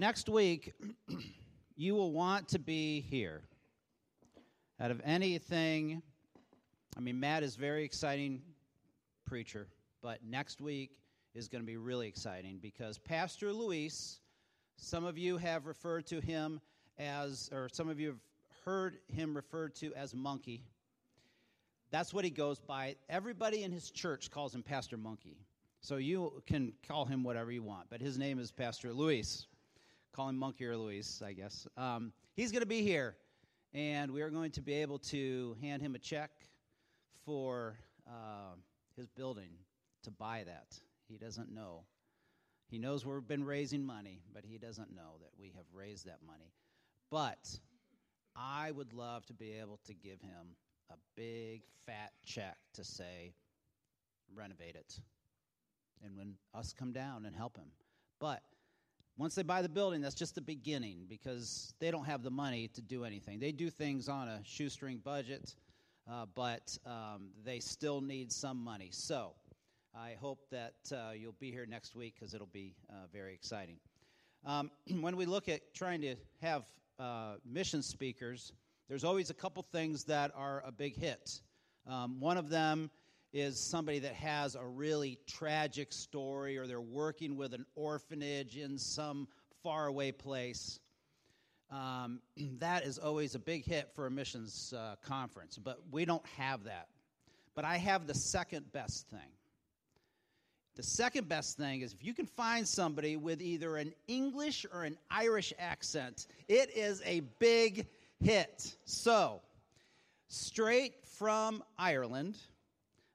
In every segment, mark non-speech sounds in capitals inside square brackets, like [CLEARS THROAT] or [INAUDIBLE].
Next week, [CLEARS THROAT] you will want to be here. Out of anything, I mean, Matt is very exciting preacher, but next week is going to be really exciting because Pastor Luis, some of you have referred to him as, or some of you have heard him referred to as Monkey. That's what he goes by. Everybody in his church calls him Pastor Monkey. So you can call him whatever you want, but his name is Pastor Luis. Call him Monkey or Luis, I guess. Um, he's going to be here, and we are going to be able to hand him a check for uh, his building to buy that. He doesn't know. He knows we've been raising money, but he doesn't know that we have raised that money. But I would love to be able to give him a big fat check to say, renovate it. And when us come down and help him. But once they buy the building, that's just the beginning because they don't have the money to do anything. They do things on a shoestring budget, uh, but um, they still need some money. So I hope that uh, you'll be here next week because it'll be uh, very exciting. Um, [CLEARS THROAT] when we look at trying to have uh, mission speakers, there's always a couple things that are a big hit. Um, one of them is somebody that has a really tragic story or they're working with an orphanage in some faraway place. Um, [CLEARS THROAT] that is always a big hit for a missions uh, conference, but we don't have that. But I have the second best thing. The second best thing is if you can find somebody with either an English or an Irish accent, it is a big hit. So, straight from Ireland,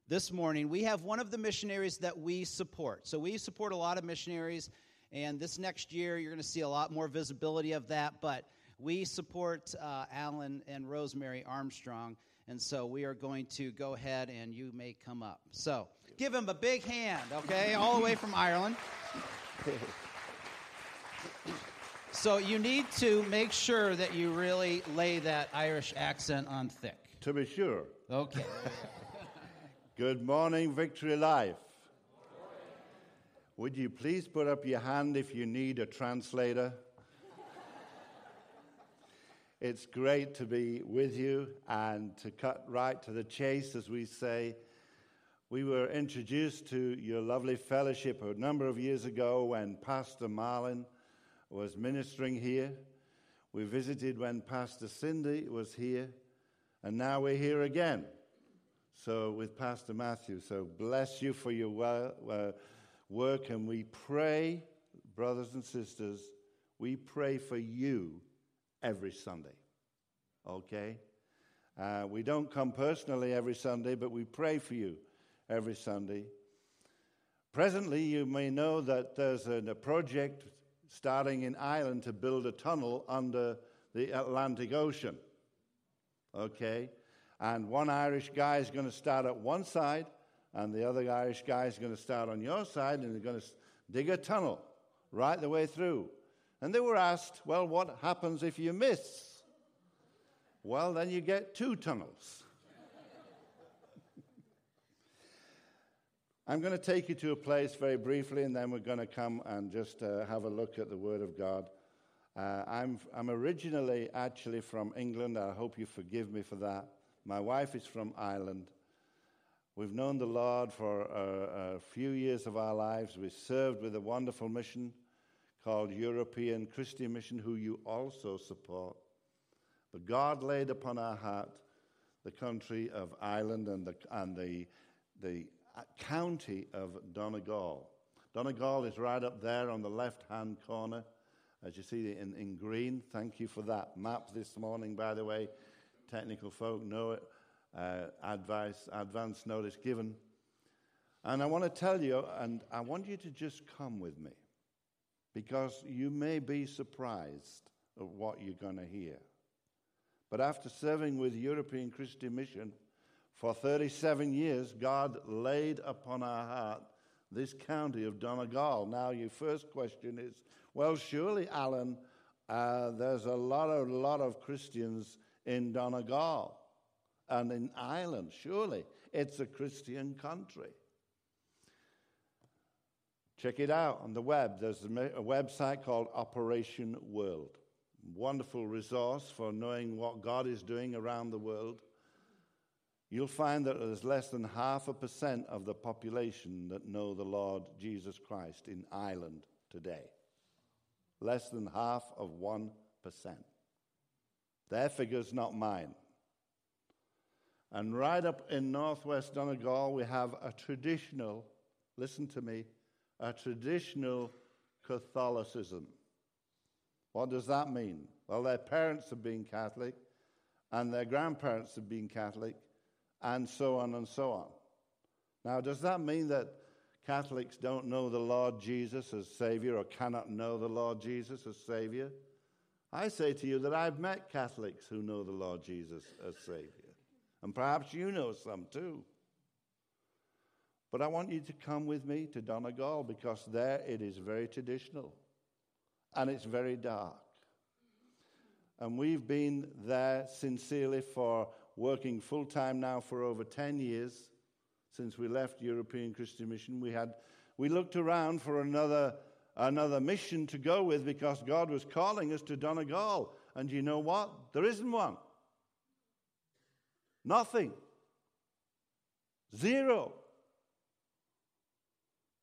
this morning, we have one of the missionaries that we support. So, we support a lot of missionaries, and this next year, you're going to see a lot more visibility of that. But we support uh, Alan and Rosemary Armstrong, and so we are going to go ahead and you may come up. So, give him a big hand, okay, all the way from Ireland. [LAUGHS] So you need to make sure that you really lay that Irish accent on thick. To be sure. Okay. [LAUGHS] Good morning, Victory Life. Would you please put up your hand if you need a translator? it's great to be with you and to cut right to the chase, as we say. We were introduced to your lovely fellowship a number of years ago when Pastor Marlin was ministering here. We visited when Pastor Cindy was here, and now we're here again. So, with Pastor Matthew. So, bless you for your work, and we pray, brothers and sisters, we pray for you every Sunday. Okay? Uh, we don't come personally every Sunday, but we pray for you every Sunday. Presently, you may know that there's a, a project starting in Ireland to build a tunnel under the Atlantic Ocean. Okay? And one Irish guy is going to start at one side, and the other Irish guy is going to start on your side, and they're going to dig a tunnel right the way through. And they were asked, well, what happens if you miss? Well, then you get two tunnels. [LAUGHS] I'm going to take you to a place very briefly, and then we're going to come and just uh, have a look at the Word of God. Uh, I'm, I'm originally actually from England. I hope you forgive me for that. My wife is from Ireland. We've known the Lord for a, a few years of our lives. We served with a wonderful mission called European Christian Mission, who you also support. But God laid upon our heart the country of Ireland and the, and the, the county of Donegal. Donegal is right up there on the left hand corner, as you see in, in green. Thank you for that map this morning, by the way. Technical folk know it. Uh, advice, advance notice given. And I want to tell you, and I want you to just come with me, because you may be surprised at what you're going to hear. But after serving with European Christian Mission, for 37 years, God laid upon our heart this county of Donegal. Now, your first question is well, surely, Alan, uh, there's a lot, of, lot of Christians in Donegal and in Ireland. Surely, it's a Christian country. Check it out on the web. There's a website called Operation World. Wonderful resource for knowing what God is doing around the world. You'll find that there's less than half a percent of the population that know the Lord Jesus Christ in Ireland today. Less than half of 1%. Their figure's not mine. And right up in northwest Donegal, we have a traditional, listen to me, a traditional Catholicism. What does that mean? Well, their parents have been Catholic, and their grandparents have been Catholic, and so on and so on. Now, does that mean that Catholics don't know the Lord Jesus as Savior or cannot know the Lord Jesus as Savior? I say to you that I've met Catholics who know the Lord Jesus as Savior. And perhaps you know some too. But I want you to come with me to Donegal because there it is very traditional and it's very dark. And we've been there sincerely for working full time now for over 10 years since we left European Christian Mission. We, had, we looked around for another, another mission to go with because God was calling us to Donegal. And you know what? There isn't one. Nothing. Zero.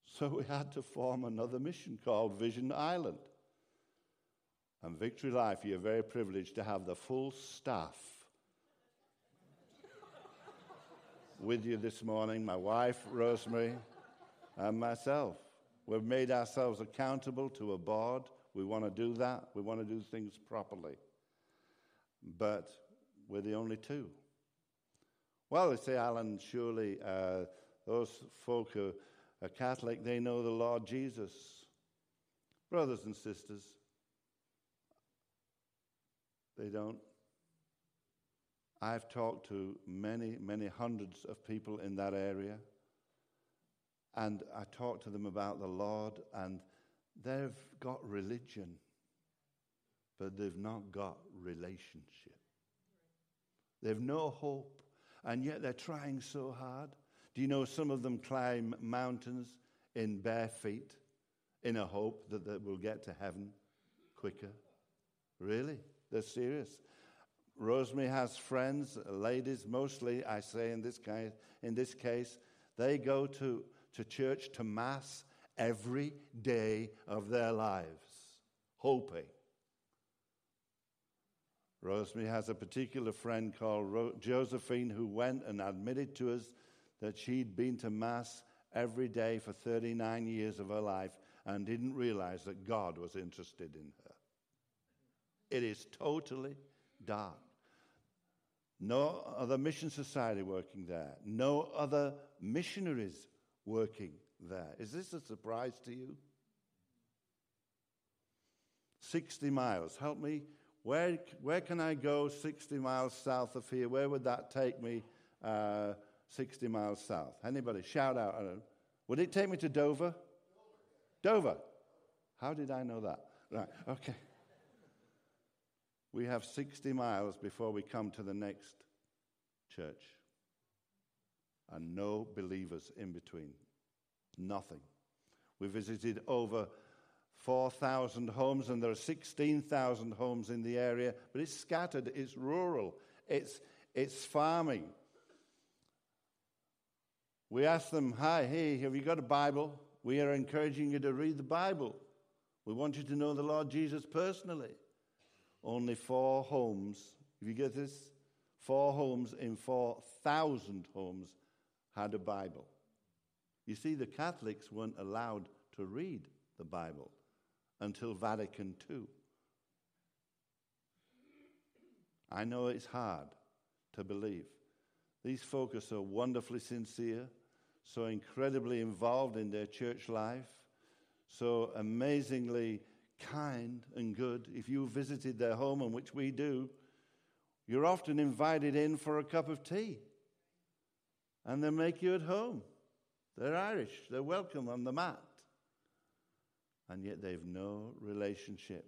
So we had to form another mission called Vision Island. And Victory Life, you're very privileged to have the full staff with you this morning my wife, Rosemary, and myself. We've made ourselves accountable to a board. We want to do that. We want to do things properly. But we're the only two. Well, they say, Alan, surely uh, those folk who are Catholic, they know the Lord Jesus. Brothers and sisters, they don't. I've talked to many, many hundreds of people in that area, and I talked to them about the Lord, and they've got religion, but they've not got relationship. They've no hope, and yet they're trying so hard. Do you know some of them climb mountains in bare feet in a hope that they will get to heaven quicker? Really? They're serious. Rosemary has friends, ladies mostly, I say in this case, in this case they go to, to church to Mass every day of their lives, hoping. Rosemary has a particular friend called Ro- Josephine who went and admitted to us that she'd been to Mass every day for 39 years of her life and didn't realize that God was interested in her. It is totally dark. No other mission society working there. No other missionaries working there. Is this a surprise to you? 60 miles. Help me. Where, where can I go 60 miles south of here? Where would that take me uh, 60 miles south? Anybody? Shout out. Would it take me to Dover? Dover. How did I know that? Right, okay. We have 60 miles before we come to the next church. And no believers in between. Nothing. We visited over 4,000 homes, and there are 16,000 homes in the area, but it's scattered, it's rural, it's, it's farming. We ask them, Hi, hey, have you got a Bible? We are encouraging you to read the Bible. We want you to know the Lord Jesus personally only four homes, if you get this, four homes in 4,000 homes had a Bible. You see, the Catholics weren't allowed to read the Bible until Vatican II. I know it's hard to believe. These folk are so wonderfully sincere, so incredibly involved in their church life, so amazingly kind and good. If you visited their home, and which we do, you're often invited in for a cup of tea. And they make you at home. They're Irish, they're welcome on the mat. And yet they've no relationship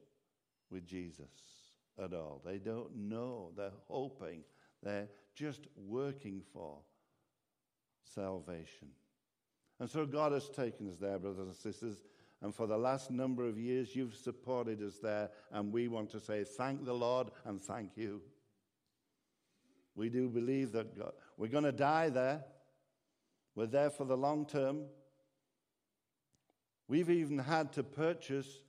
with Jesus at all. They don't know. They're hoping. They're just working for salvation. And so God has taken us there, brothers and sisters. And for the last number of years, you've supported us there. And we want to say thank the Lord and thank you. We do believe that God, we're going to die there. We're there for the long term. We've even had to purchase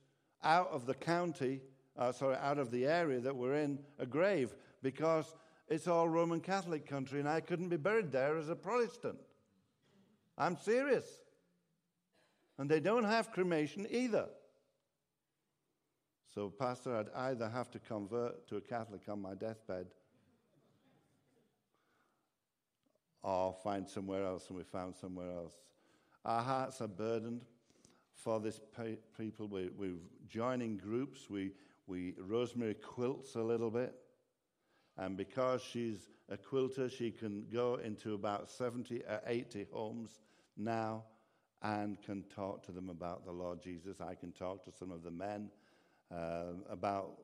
out of the county, uh, sorry, out of the area that we're in, a grave because it's all Roman Catholic country and I couldn't be buried there as a Protestant. I'm serious. And they don't have cremation either. So, Pastor, I'd either have to convert to a Catholic on my deathbed or find somewhere else, and we found somewhere else. Our hearts are burdened for this people. We, we're joining groups. We, we, Rosemary quilts a little bit. And because she's a quilter, she can go into about 70 or 80 homes now and can talk to them about the Lord Jesus. I can talk to some of the men uh, about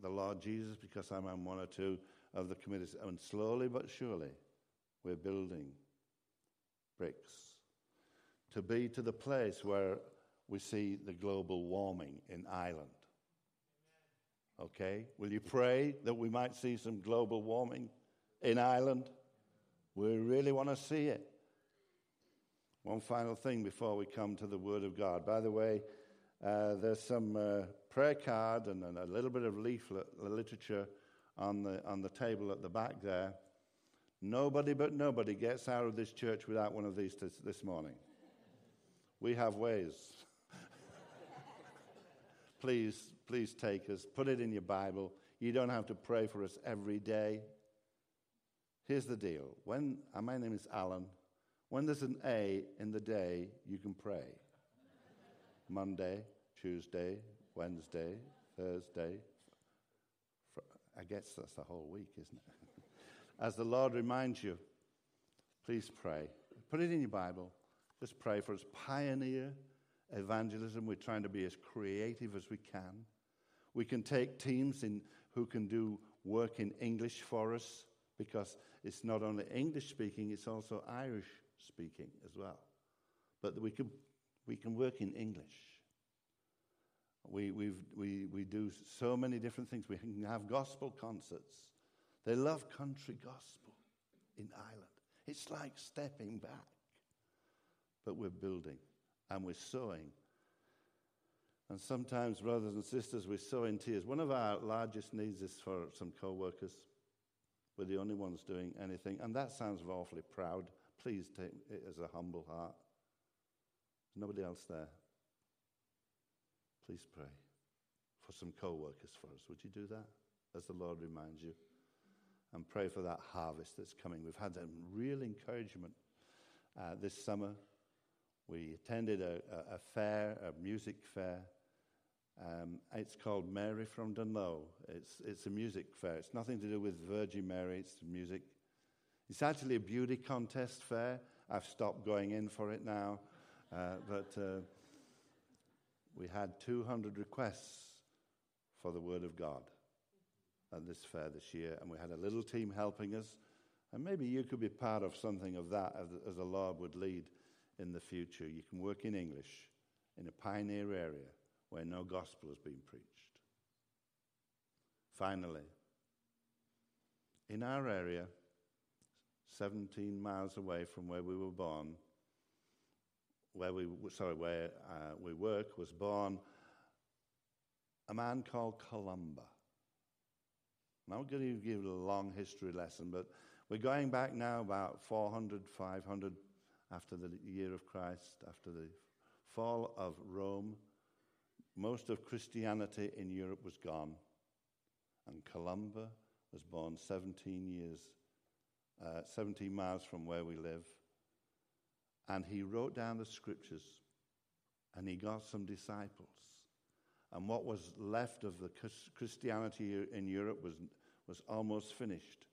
the Lord Jesus because I'm on one or two of the committees. And slowly but surely, we're building bricks to be to the place where we see the global warming in Ireland. Okay? Will you pray that we might see some global warming in Ireland? We really want to see it. One final thing before we come to the Word of God. By the way, uh, there's some uh, prayer card and, and, a little bit of leaflet literature on the, on the table at the back there. Nobody but nobody gets out of this church without one of these this, this morning. We have ways. [LAUGHS] please, please take us. Put it in your Bible. You don't have to pray for us every day. Here's the deal. When, uh, my name is Alan. When there's an A in the day, you can pray. Monday, Tuesday, Wednesday, Thursday. I guess that's the whole week, isn't it? [LAUGHS] As the Lord reminds you, please pray. Put it in your Bible. Just pray for us. Pioneer evangelism. We're trying to be as creative as we can. We can take teams in who can do work in English for us because it's not only English speaking, it's also Irish speaking as well. But we can, we can work in English. We, we we, we do so many different things. We can have gospel concerts. They love country gospel in Ireland. It's like stepping back. But we're building and we're sowing. And sometimes, brothers and sisters, we sow in tears. One of our largest needs is for some co workers. We're the only ones doing anything. And that sounds awfully proud. Please take it as a humble heart. There's nobody else there. Please pray for some co workers for us. Would you do that as the Lord reminds you? And pray for that harvest that's coming. We've had some real encouragement uh, this summer. We attended a, a, a fair, a music fair. Um, it's called Mary from Dungloe. It's, it's a music fair. It's nothing to do with Virgin Mary, it's music. It's actually a beauty contest fair. I've stopped going in for it now. Uh, but uh, we had 200 requests for the Word of God at this fair this year, and we had a little team helping us. And maybe you could be part of something of that as, the Lord would lead in the future. You can work in English in a pioneer area where no gospel has been preached. Finally, in our area, 17 miles away from where we were born, where we, sorry, where uh, we work, was born a man called Columba. I'm not going to give a long history lesson, but we're going back now about 400, 500 after the year of Christ, after the fall of Rome. Most of Christianity in Europe was gone, and Columba was born 17 years uh, 17 miles from where we live. And he wrote down the scriptures and he got some disciples. And what was left of the Christianity in Europe was, was almost finished.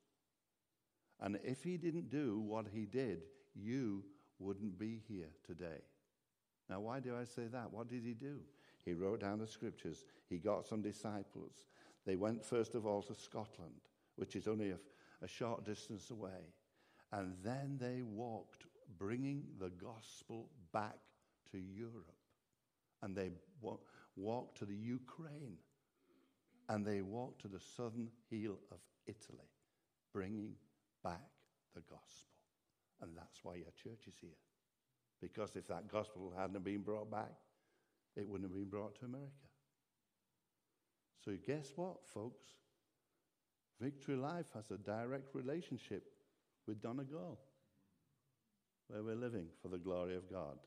And if he didn't do what he did, you wouldn't be here today. Now, why do I say that? What did he do? He wrote down the scriptures. He got some disciples. They went, first of all, to Scotland, which is only a, a short distance away. And then they walked bringing the gospel back to Europe. And they wa- walked to the Ukraine. And they walked to the southern heel of Italy, bringing back the gospel. And that's why your church is here. Because if that gospel hadn't been brought back, it wouldn't have been brought to America. So, guess what, folks? Victory Life has a direct relationship with Donegal, where we're living for the glory of God.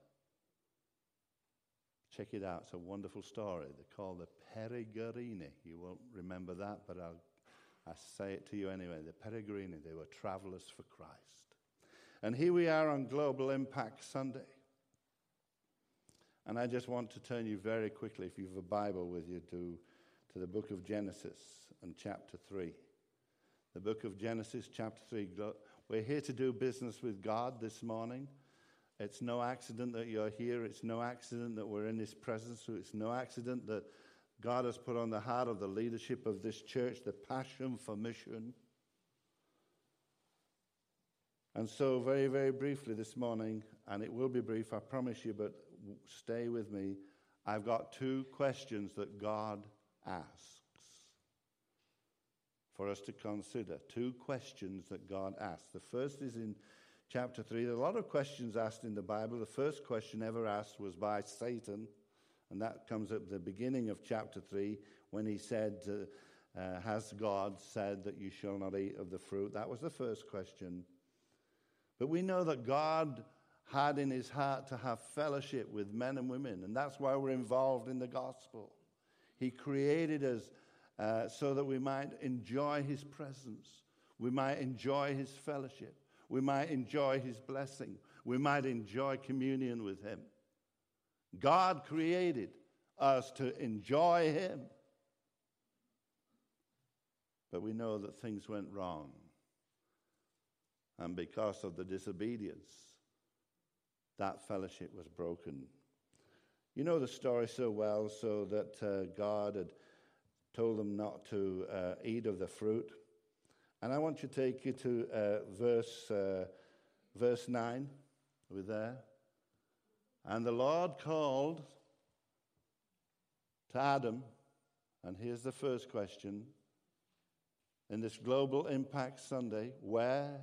Check it out. It's a wonderful story. They're called the Peregrini. You won't remember that, but I'll, i say it to you anyway. The Peregrini, they were travelers for Christ. And here we are on Global Impact Sunday. And I just want to turn you very quickly, if you have a Bible with you, to, to the book of Genesis and chapter 3. The book of Genesis, chapter 3. We're here to do business with God this morning. It's no accident that you're here. It's no accident that we're in His presence. It's no accident that God has put on the heart of the leadership of this church the passion for mission. And so, very, very briefly this morning, and it will be brief, I promise you, but stay with me. I've got two questions that God asks for us to consider. Two questions that God asks. The first is in chapter 3. There are a lot of questions asked in the Bible. The first question ever asked was by Satan, and that comes at the beginning of chapter 3 when he said, uh, uh, Has God said that you shall not eat of the fruit? That was the first question. But we know that God had in his heart to have fellowship with men and women, and that's why we're involved in the gospel. He created us uh, so that we might enjoy his presence, we might enjoy his fellowship, we might enjoy his blessing, we might enjoy communion with him. God created us to enjoy him. But we know that things went wrong. And because of the disobedience, that fellowship was broken. You know the story so well, so that uh, God had told them not to uh, eat of the fruit. And I want to take you to uh, verse, uh, verse 9. Are we there? And the Lord called to Adam, and here's the first question in this Global Impact Sunday Where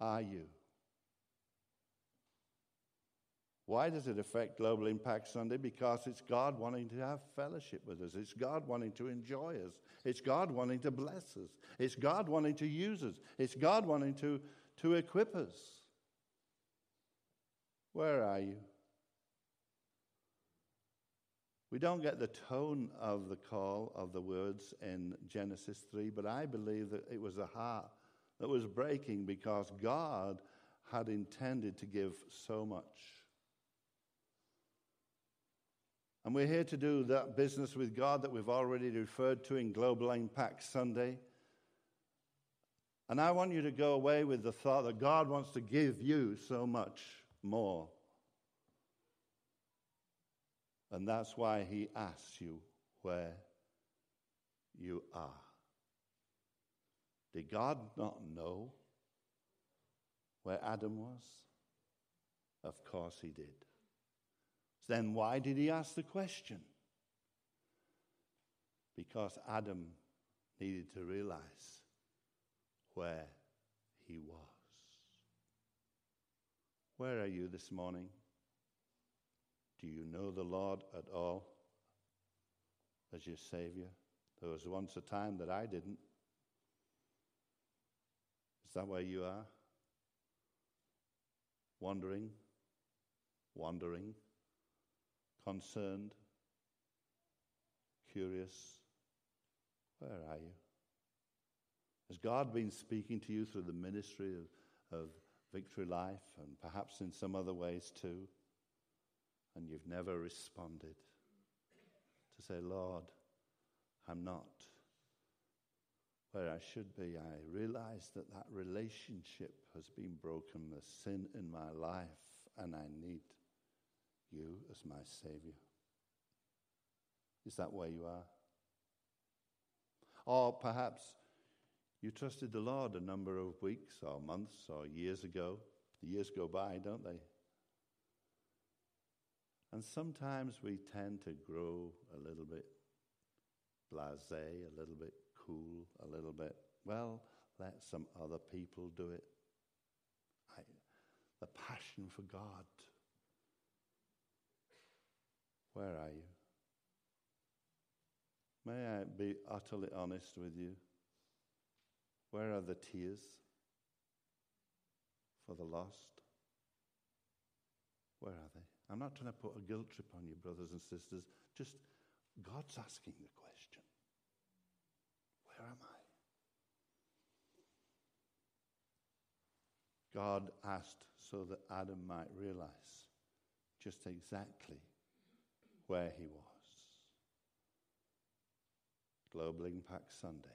are you? Why does it affect Global Impact Sunday? Because it's God wanting to have fellowship with us. It's God wanting to enjoy us. It's God wanting to bless us. It's God wanting to use us. It's God wanting to, to equip us. Where are you? We don't get the tone of the call of the words in Genesis 3, but I believe that it was a heart that was breaking because God had intended to give so much. And we're here to do that business with God that we've already referred to in Global Impact Sunday. And I want you to go away with the thought that God wants to give you so much more. And that's why He asks you where you are. Did God not know where Adam was? Of course He did. Then why did he ask the question? Because Adam needed to realize where he was. Where are you this morning? Do you know the Lord at all as your Savior? There was once a time that I didn't. Is that where you are? Wandering, wandering concerned, curious. Where are you? Has God been speaking to you through the ministry of, of Victory Life and perhaps in some other ways too? And you've never responded to say, Lord, I'm not where I should be. I realize that that relationship has been broken, the sin in my life, and I need you as my Savior? Is that where you are? Or perhaps you trusted the Lord a number of weeks or months or years ago The years go by, don't they? And sometimes we tend to grow a little bit blase, a little bit cool, a little bit, well, let some other people do it. I, the passion for God. Where are you? May I be utterly honest with you? Where are the tears for the lost? Where are they? I'm not trying to put a guilt trip on you, brothers and sisters. Just God's asking the question Where am I? God asked so that Adam might realize just exactly where he was. Global Impact Sunday.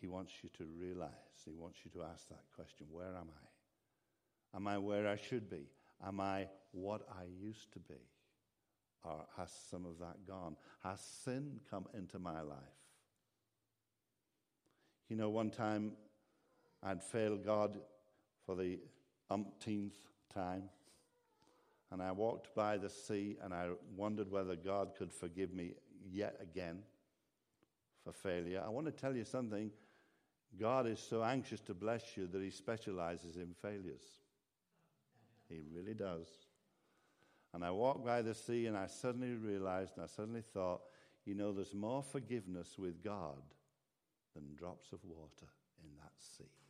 He wants you to realize, he wants you to ask that question where am I? Am I where I should be? Am I what I used to be? Or has some of that gone? Has sin come into my life? You know, one time I'd failed God for the umpteenth time. And I walked by the sea and I wondered whether God could forgive me yet again for failure. I want to tell you something. God is so anxious to bless you that he specializes in failures. He really does. And I walked by the sea and I suddenly realized and I suddenly thought, you know, there's more forgiveness with God than drops of water in that sea.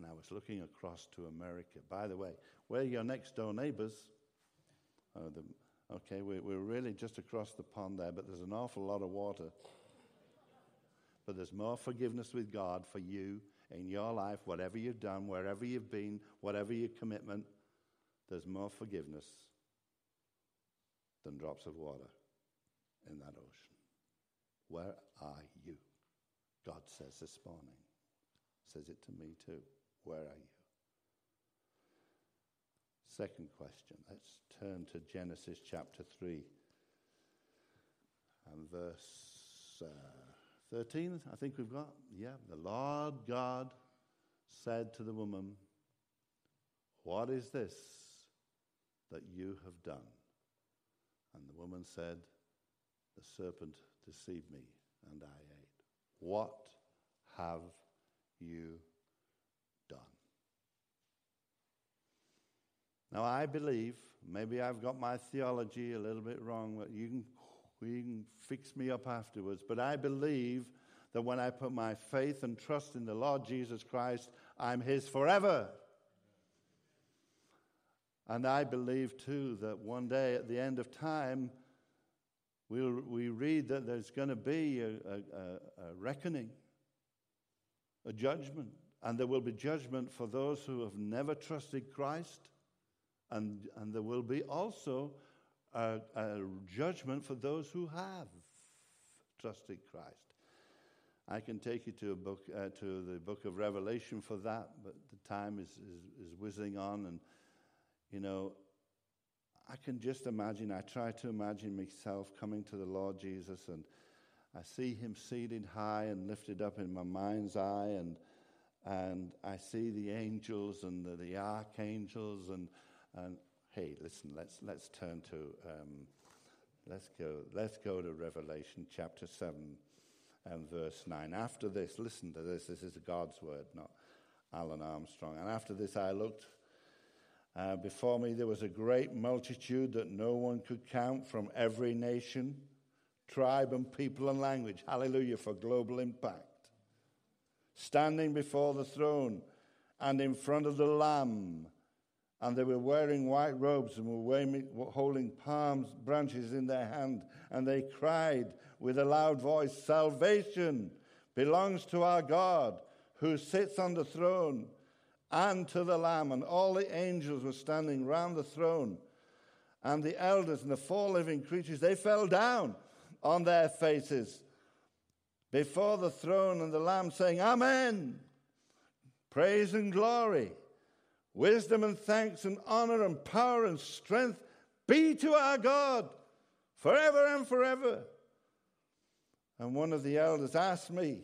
And I was looking across to America. By the way, we're your next door neighbors. Oh, the, okay, we're, we're really just across the pond there, but there's an awful lot of water. But there's more forgiveness with God for you in your life, whatever you've done, wherever you've been, whatever your commitment, there's more forgiveness than drops of water in that ocean. Where are you? God says this morning. Says it to me too. Where are you? Second question. Let's turn to Genesis chapter 3 and verse uh, 13. I think we've got. Yeah. The Lord God said to the woman, What is this that you have done? And the woman said, The serpent deceived me, and I ate. What have you done? Now, I believe, maybe I've got my theology a little bit wrong, but you can, you can fix me up afterwards. But I believe that when I put my faith and trust in the Lord Jesus Christ, I'm His forever. And I believe too that one day at the end of time, we'll, we read that there's going to be a, a, a, reckoning, a judgment. And there will be judgment for those who have never trusted Christ. And, and there will be also a, a judgment for those who have trusted Christ. I can take you to a book, uh, to the book of Revelation for that, but the time is, is, is whizzing on, and you know, I can just imagine, I try to imagine myself coming to the Lord Jesus and I see him seated high and lifted up in my mind's eye and and I see the angels and the, the archangels and and hey, listen, let's let's turn to um, let's go let's go to Revelation chapter seven and verse nine. After this, listen to this. This is God's word, not Alan Armstrong. And after this, I looked uh, before me, there was a great multitude that no one could count from every nation, tribe, and people and language. Hallelujah for global impact. Standing before the throne and in front of the Lamb. And they were wearing white robes and were holding palm branches in their hand. And they cried with a loud voice Salvation belongs to our God who sits on the throne and to the Lamb. And all the angels were standing round the throne. And the elders and the four living creatures, they fell down on their faces before the throne and the Lamb, saying, Amen. Praise and glory, wisdom and thanks and honor and power and strength be to our God forever and forever. And one of the elders asked me,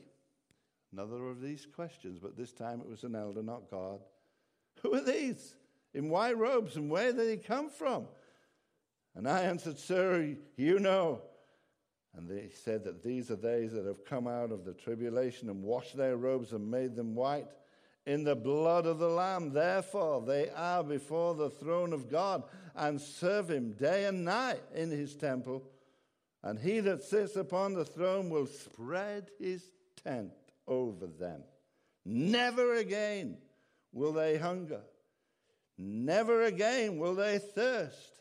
Another of these questions, but this time it was an elder, not God. Who are these? In white robes, and where did they come from? And I answered, Sir, you know. And they said that these are they that have come out of the tribulation and washed their robes and made them white in the blood of the Lamb. Therefore, they are before the throne of God and serve him day and night in his temple. And he that sits upon the throne will spread his tent over them. Never again will they hunger. Never again will they thirst.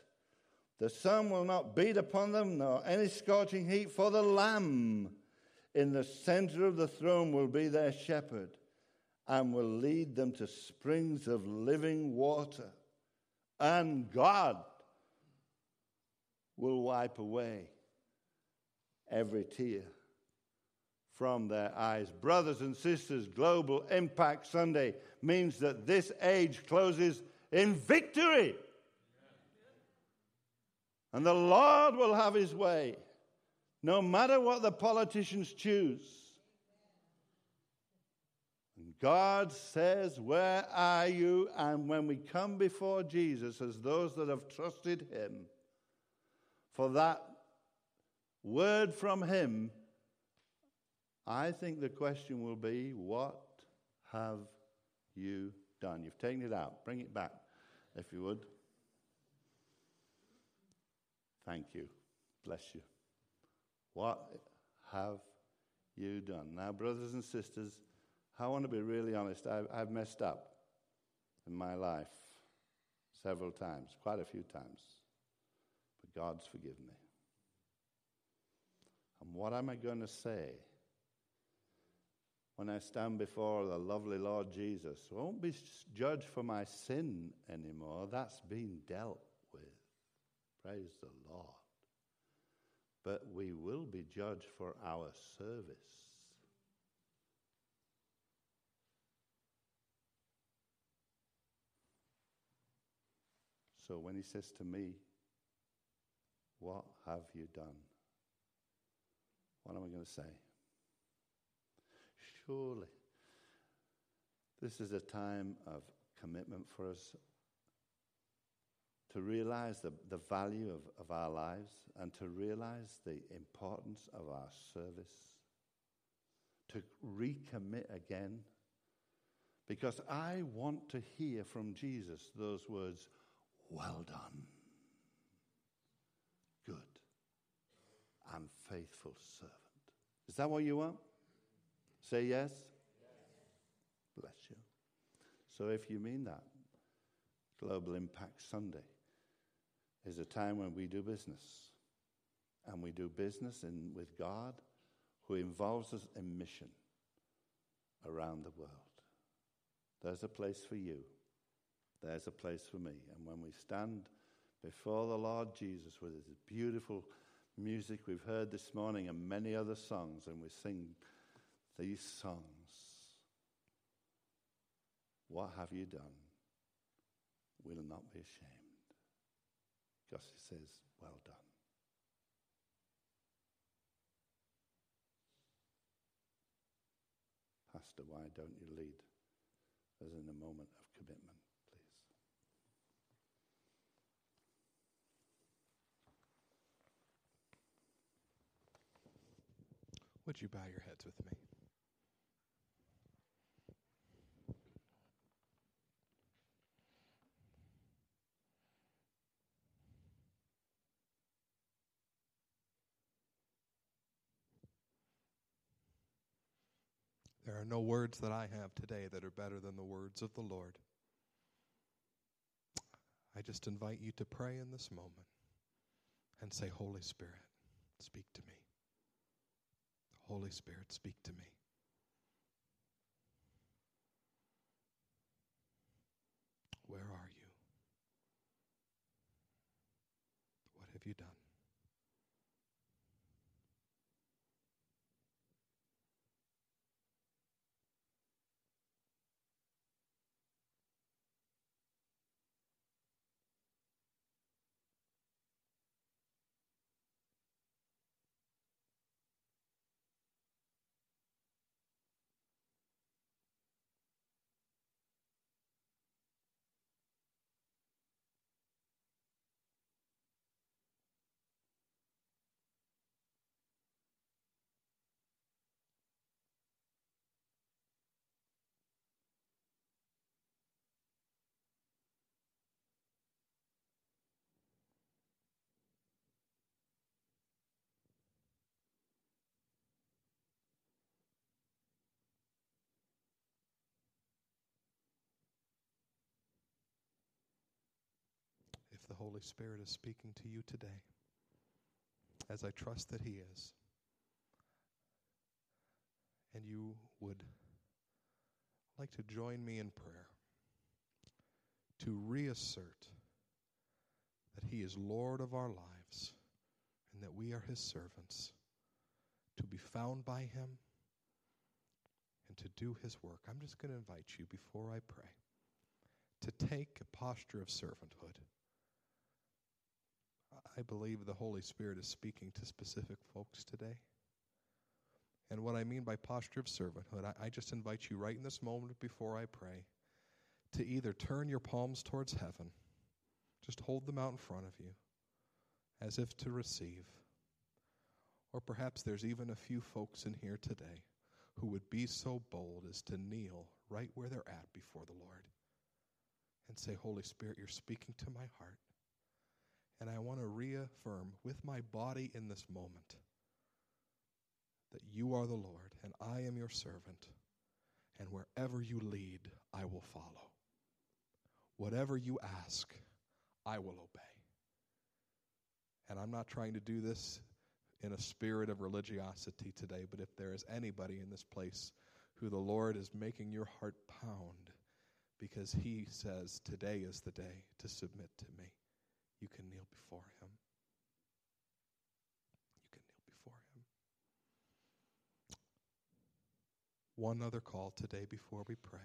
The sun will not beat upon them, nor any scorching heat, for the Lamb in the center of the throne will be their shepherd and will lead them to springs of living water. And God will wipe away every tear from their eyes. Brothers and sisters, Global Impact Sunday means that this age closes in victory. And the Lord will have his way, no matter what the politicians choose. God says, Where are you? And when we come before Jesus as those that have trusted him, for that word from him, I think the question will be, What have you done? You've taken it out. Bring it back, if you would. Thank you. Bless you. What have you done? Now, brothers and sisters, I want to be really honest. I've, I've messed up in my life several times, quite a few times. But God's forgiven me. And what am I going to say when I stand before the lovely Lord Jesus? I won't be judged for my sin anymore. That's been dealt with. Praise the Lord. But we will be judged for our service. So when he says to me, What have you done? What am I going to say? Surely, this is a time of commitment for us to realize the, the value of, of our lives and to realize the importance of our service, to recommit again. Because I want to hear from Jesus those words, well done, good and faithful servant. Is that what you want? Say yes? yes. Bless you. So if you mean that, Global Impact Sunday is a time when we do business. And we do business in, with God who involves us in mission around the world. There's a place for you. There's a place for me. And when we stand before the Lord Jesus with his beautiful music we've heard this morning and many other songs, and we sing these songs, what have you done? We'll not be ashamed. Because he says, well done. Pastor, why don't you lead us in a moment of commitment? Would you bow your heads with me? There are no words that I have today that are better than the words of the Lord. I just invite you to pray in this moment and say, Holy Spirit, speak to me. Holy Spirit, speak to me. Where are you? What have you done? The Holy Spirit is speaking to you today, as I trust that He is, and you would like to join me in prayer to reassert that He is Lord of our lives and that we are His servants, to be found by Him and to do His work. I'm just going to invite you before I pray to take a posture of servanthood. I believe the Holy Spirit is speaking to specific folks today. And what I mean by posture of servanthood, I, I, just invite you right in this moment before I pray to either turn your palms towards heaven, just hold them out in front of you as if to receive. Or perhaps there's even a few folks in here today who would be so bold as to kneel right where they're at before the Lord and say, Holy Spirit, you're speaking to my heart. And I want to reaffirm with my body in this moment that you are the Lord and I am your servant. And wherever you lead, I will follow. Whatever you ask, I will obey. And I'm not trying to do this in a spirit of religiosity today, but if there is anybody in this place who the Lord is making your heart pound because he says, Today is the day to submit to me, you can kneel before him. You can kneel before him. One other call today before we pray.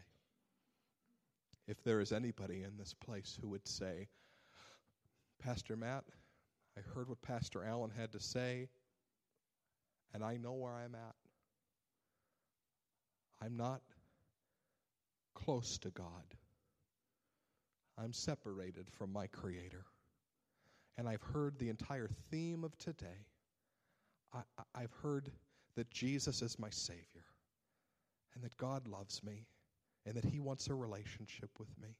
If there is anybody in this place who would say, Pastor Matt, I heard what Pastor Allen had to say, and I know where I'm at. I'm not close to God. I'm separated from my Creator. And I've heard the entire theme of today. I, have heard that Jesus is my Savior, and that God loves me, and that He wants a relationship with me.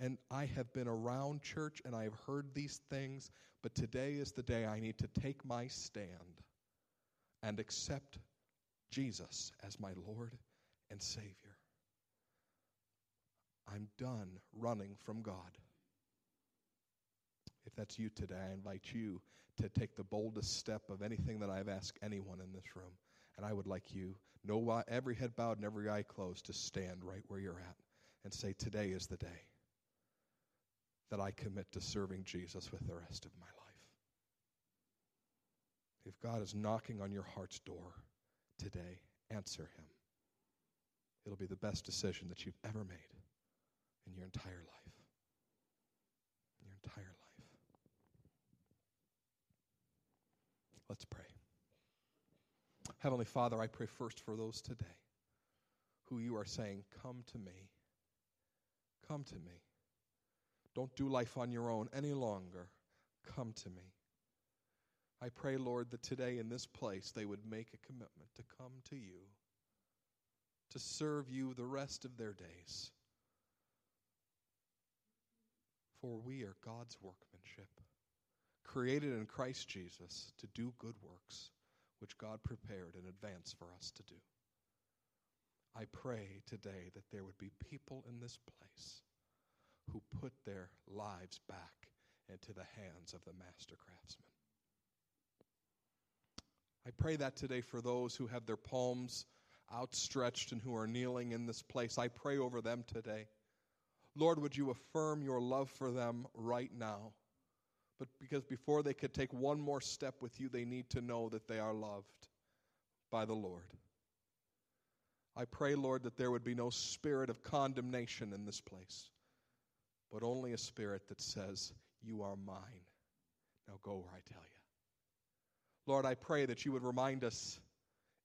And I have been around church and I have heard these things, but today is the day I need to take my stand and accept Jesus as my Lord and Savior. I'm done running from God. If that's you today, I invite you to take the boldest step of anything that I've asked anyone in this room. And I would like you, no, every head bowed and every eye closed, to stand right where you're at and say, Today is the day that I commit to serving Jesus with the rest of my life. If God is knocking on your heart's door today, answer Him. It'll be the best decision that you've ever made in your entire life. In your entire life. Let's pray. Heavenly Father, I pray first for those today who you are saying, Come to me. Come to me. Don't do life on your own any longer. Come to me. I pray, Lord, that today in this place they would make a commitment to come to you, to serve you the rest of their days. For we are God's workmanship, created in Christ Jesus to do good works, which God prepared in advance for us to do. I pray today that there would be people in this place who put their lives back into the hands of the master craftsman. I pray that today for those who have their palms outstretched and who are kneeling in this place. I pray over them today. Lord, would you affirm your love for them right now? But because before they could take one more step with you, they need to know that they are loved by the Lord. I pray, Lord, that there would be no spirit of condemnation in this place, but only a spirit that says, You are mine. Now go where I tell you. Lord, I pray that you would remind us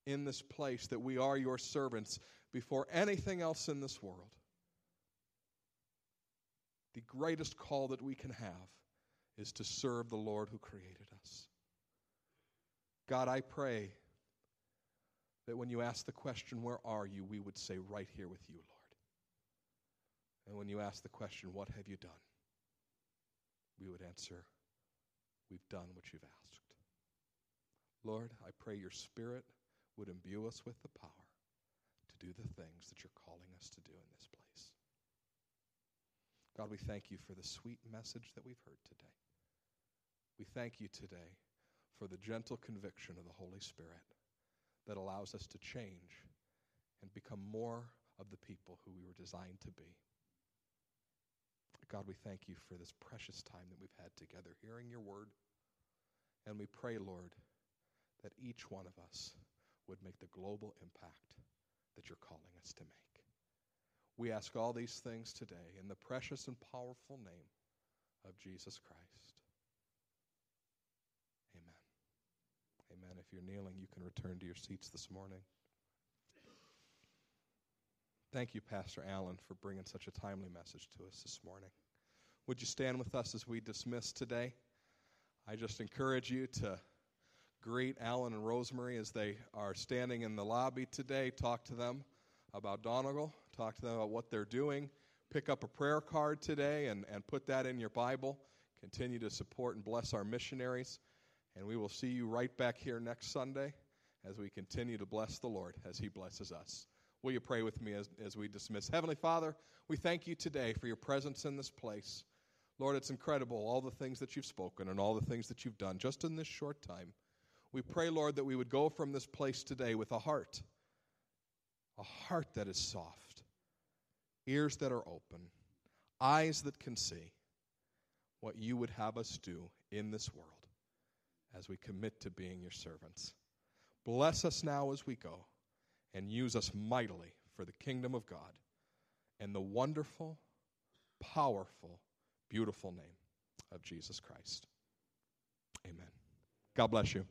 in this place that we are your servants before anything else in this world. The greatest call that we can have is to serve the Lord who created us. God, I pray that when you ask the question, Where are you? we would say, Right here with you, Lord. And when you ask the question, What have you done? we would answer, We've done what you've asked. Lord, I pray your Spirit would imbue us with the power to do the things that you're calling us to do in this place. God, we thank you for the sweet message that we've heard today. We thank you today for the gentle conviction of the Holy Spirit that allows us to change and become more of the people who we were designed to be. God, we thank you for this precious time that we've had together hearing your word. And we pray, Lord, that each one of us would make the global impact that you're calling us to make. We ask all these things today in the precious and powerful name of Jesus Christ. Amen. Amen. You're kneeling, you can return to your seats this morning. Thank you, Pastor Allen, for bringing such a timely message to us this morning. Would you stand with us as we dismiss today? I just encourage you to greet Alan and Rosemary as they are standing in the lobby today. Talk to them about Donegal, talk to them about what they're doing. Pick up a prayer card today and, and put that in your Bible. Continue to support and bless our missionaries. And we will see you right back here next Sunday as we continue to bless the Lord as He blesses us. Will you pray with me as, as we dismiss? Heavenly Father, we thank you today for your presence in this place. Lord, it's incredible, all the things that you've spoken and all the things that you've done just in this short time. We pray, Lord, that we would go from this place today with a heart, a heart that is soft, ears that are open, eyes that can see what you would have us do in this world as we commit to being your servants. Bless us now as we go and use us mightily for the kingdom of God and the wonderful, powerful, beautiful name of Jesus Christ. Amen. God bless you.